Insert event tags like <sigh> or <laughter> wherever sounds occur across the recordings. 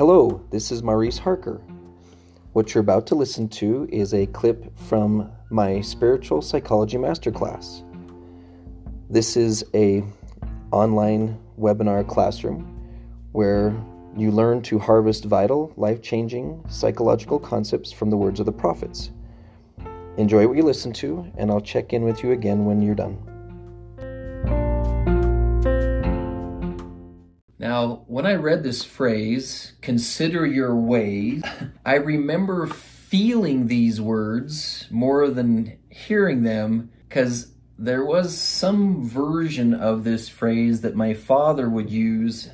Hello, this is Maurice Harker. What you're about to listen to is a clip from my spiritual psychology masterclass. This is a online webinar classroom where you learn to harvest vital, life-changing psychological concepts from the words of the prophets. Enjoy what you listen to, and I'll check in with you again when you're done. Now, when I read this phrase, consider your ways, I remember feeling these words more than hearing them because there was some version of this phrase that my father would use.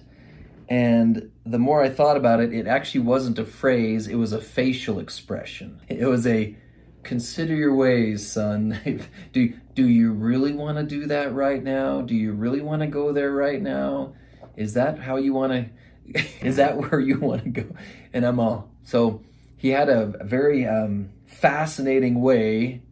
And the more I thought about it, it actually wasn't a phrase, it was a facial expression. It was a consider your ways, son. <laughs> do, do you really want to do that right now? Do you really want to go there right now? Is that how you want to, <laughs> is that where you want to go? And I'm all, so he had a, very um, fascinating way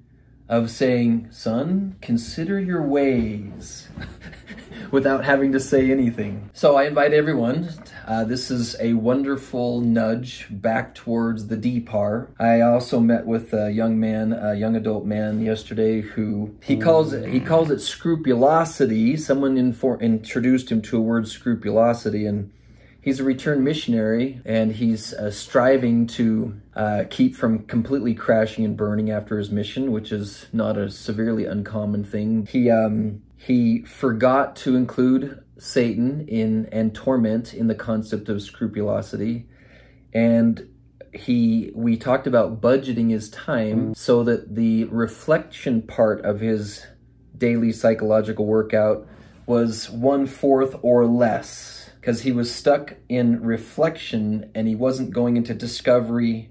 of saying, son, consider your ways <laughs> without having to say anything. So I invite everyone. Uh, this is a wonderful nudge back towards the DPAR. I also met with a young man, a young adult man yesterday who he calls it, he calls it scrupulosity. Someone infor- introduced him to a word scrupulosity and He's a returned missionary and he's uh, striving to uh, keep from completely crashing and burning after his mission, which is not a severely uncommon thing. He um, he forgot to include Satan in and torment in the concept of scrupulosity, and he we talked about budgeting his time so that the reflection part of his daily psychological workout was one fourth or less because he was stuck in reflection and he wasn't going into discovery,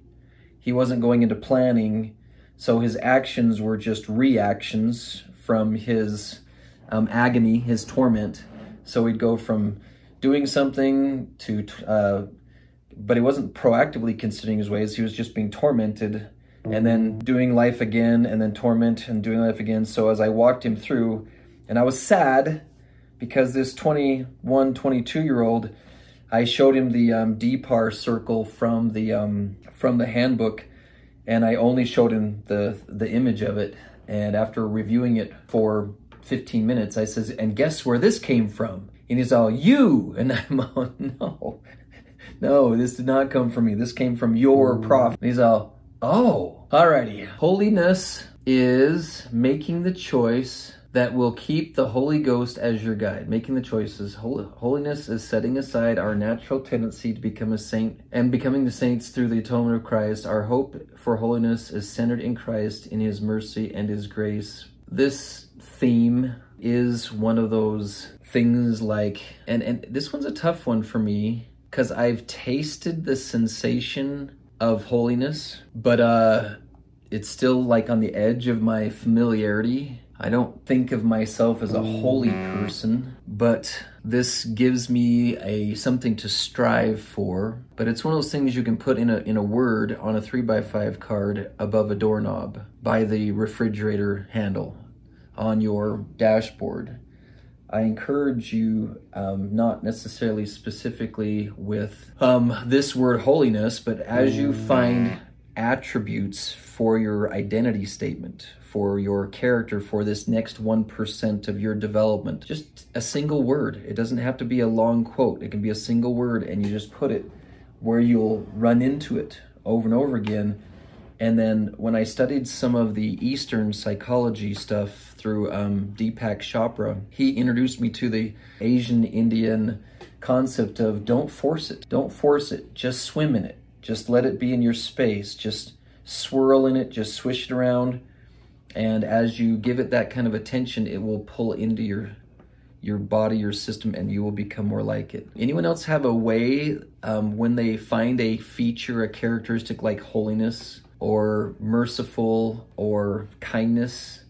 he wasn't going into planning. So his actions were just reactions from his um, agony, his torment. So he'd go from doing something to, uh, but he wasn't proactively considering his ways. He was just being tormented and then doing life again and then torment and doing life again. So as I walked him through, and I was sad because this 21, 22 year old, I showed him the um, DPAR circle from the um, from the handbook, and I only showed him the the image of it. And after reviewing it for 15 minutes, I says, "And guess where this came from?" And he's all, "You." And I'm <laughs> all, "No, no, this did not come from me. This came from your prophet." And he's all, "Oh, alrighty." Holiness is making the choice that will keep the Holy Ghost as your guide, making the choices. Holiness is setting aside our natural tendency to become a saint and becoming the saints through the atonement of Christ. Our hope for holiness is centered in Christ, in His mercy and His grace. This theme is one of those things like, and, and this one's a tough one for me because I've tasted the sensation of holiness, but uh, it's still like on the edge of my familiarity I don't think of myself as a holy person, but this gives me a something to strive for. But it's one of those things you can put in a in a word on a three by five card above a doorknob by the refrigerator handle on your dashboard. I encourage you, um, not necessarily specifically with um, this word holiness, but as you find attributes for your identity statement, for your character for this next 1% of your development. Just a single word. It doesn't have to be a long quote. It can be a single word and you just put it where you'll run into it over and over again. And then when I studied some of the Eastern psychology stuff through um, Deepak Chopra, he introduced me to the Asian Indian concept of don't force it. Don't force it. Just swim in it. Just let it be in your space. Just swirl in it. Just swish it around and as you give it that kind of attention it will pull into your your body your system and you will become more like it anyone else have a way um, when they find a feature a characteristic like holiness or merciful or kindness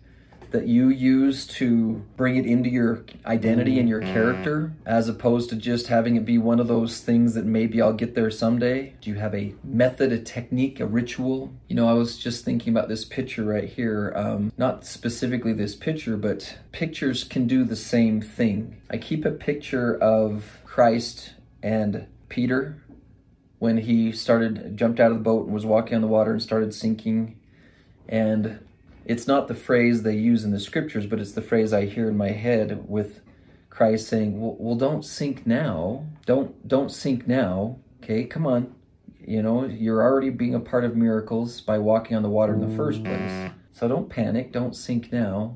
that you use to bring it into your identity and your character as opposed to just having it be one of those things that maybe I'll get there someday? Do you have a method, a technique, a ritual? You know, I was just thinking about this picture right here. Um, not specifically this picture, but pictures can do the same thing. I keep a picture of Christ and Peter when he started jumped out of the boat and was walking on the water and started sinking. And it's not the phrase they use in the scriptures but it's the phrase i hear in my head with christ saying well, well don't sink now. Don't don't sink now. Okay come on. You know you're already being a part of miracles by walking on the water in the first place. So don't panic. Don't sink now.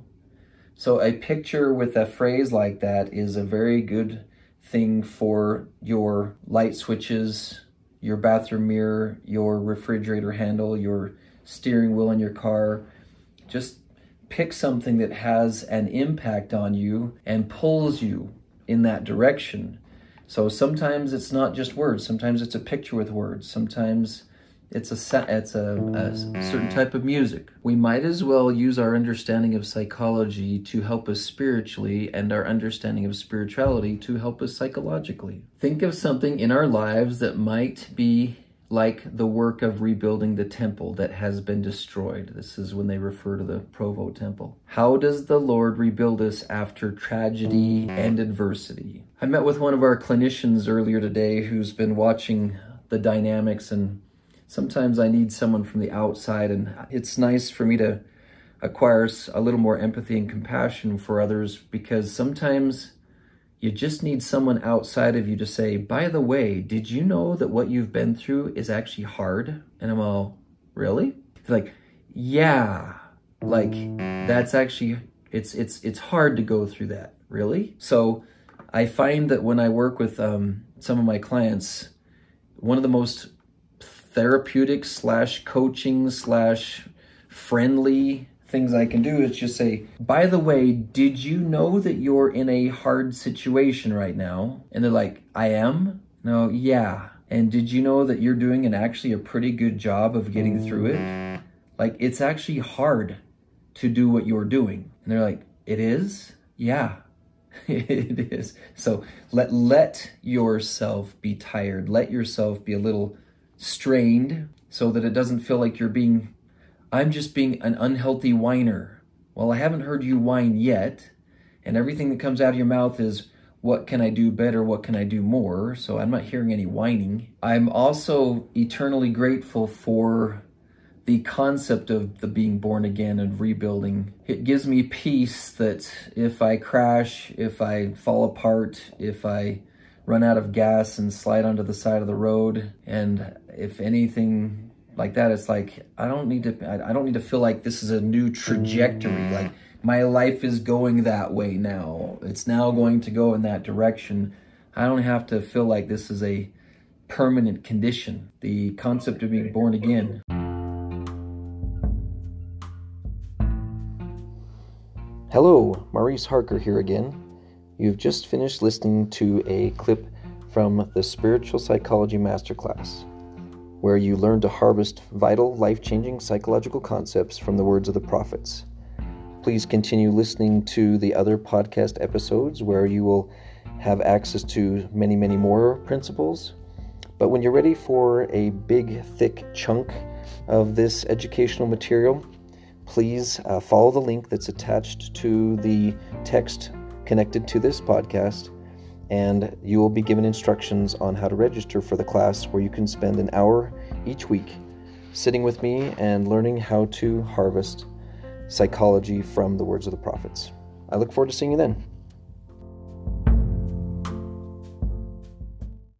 So a picture with a phrase like that is a very good thing for your light switches your bathroom mirror, your refrigerator handle, your steering wheel in your car. Just pick something that has an impact on you and pulls you in that direction. So sometimes it's not just words, sometimes it's a picture with words, sometimes it's a it's a, a, mm. certain type of music. We might as well use our understanding of psychology to help us spiritually and our understanding of spirituality to help us psychologically. Think of something in our lives that might be like the work of rebuilding the temple that has been destroyed. This is when they refer to the Provo temple. How does the Lord rebuild us after tragedy mm. and adversity? I met with one of our clinicians earlier today who's been watching the dynamics and sometimes I need someone from the outside, and it's nice for me to acquire a little more empathy and compassion for others because sometimes you just need someone outside of you to say, by the way, did you know that what you've been through is actually hard? And I'm all, really? like, yeah, like that's actually it's it's it's hard to go through that, really. So I find that when I work with um, some of my clients, one of the most therapeutic slash coaching slash friendly things I can do is just say, by the way, did you know that you're in a hard situation right now? And they're like, I am? No, yeah. And did you know that you're doing an actually a pretty good job of getting through it? Like, it's actually hard to do what you're doing. And they're like, it is? Yeah. <laughs> it is. So let let yourself be tired. Let yourself be a little strained so that it doesn't feel like you're being, I'm just being an unhealthy whiner. Well, I haven't heard you whine yet, and everything that comes out of your mouth is, what can I do better? What can I do more? So I'm not hearing any whining. I'm also eternally grateful for the concept of the being born again and rebuilding. It gives me peace that if I crash, if I fall apart, if I run out of gas and slide onto the side of the road. And if anything like that, it's like, I don't need to, I don't need to feel like this is a new trajectory. Mm. Like my life is going that way now. It's now going to go in that direction. I don't have to feel like this is a permanent condition. The concept of being born again. Hello, Maurice Harker here again. You've just finished listening to a clip from the Spiritual Psychology Masterclass, where you learn to harvest vital, life changing psychological concepts from the words of the prophets. Please continue listening to the other podcast episodes where you will have access to many, many more principles. But when you're ready for a big, thick chunk of this educational material, please uh, follow the link that's attached to the text connected to this podcast, and you will be given instructions on how to register for the class where you can spend an hour each week sitting with me and learning how to harvest psychology from the words of the prophets. I look forward to seeing you then.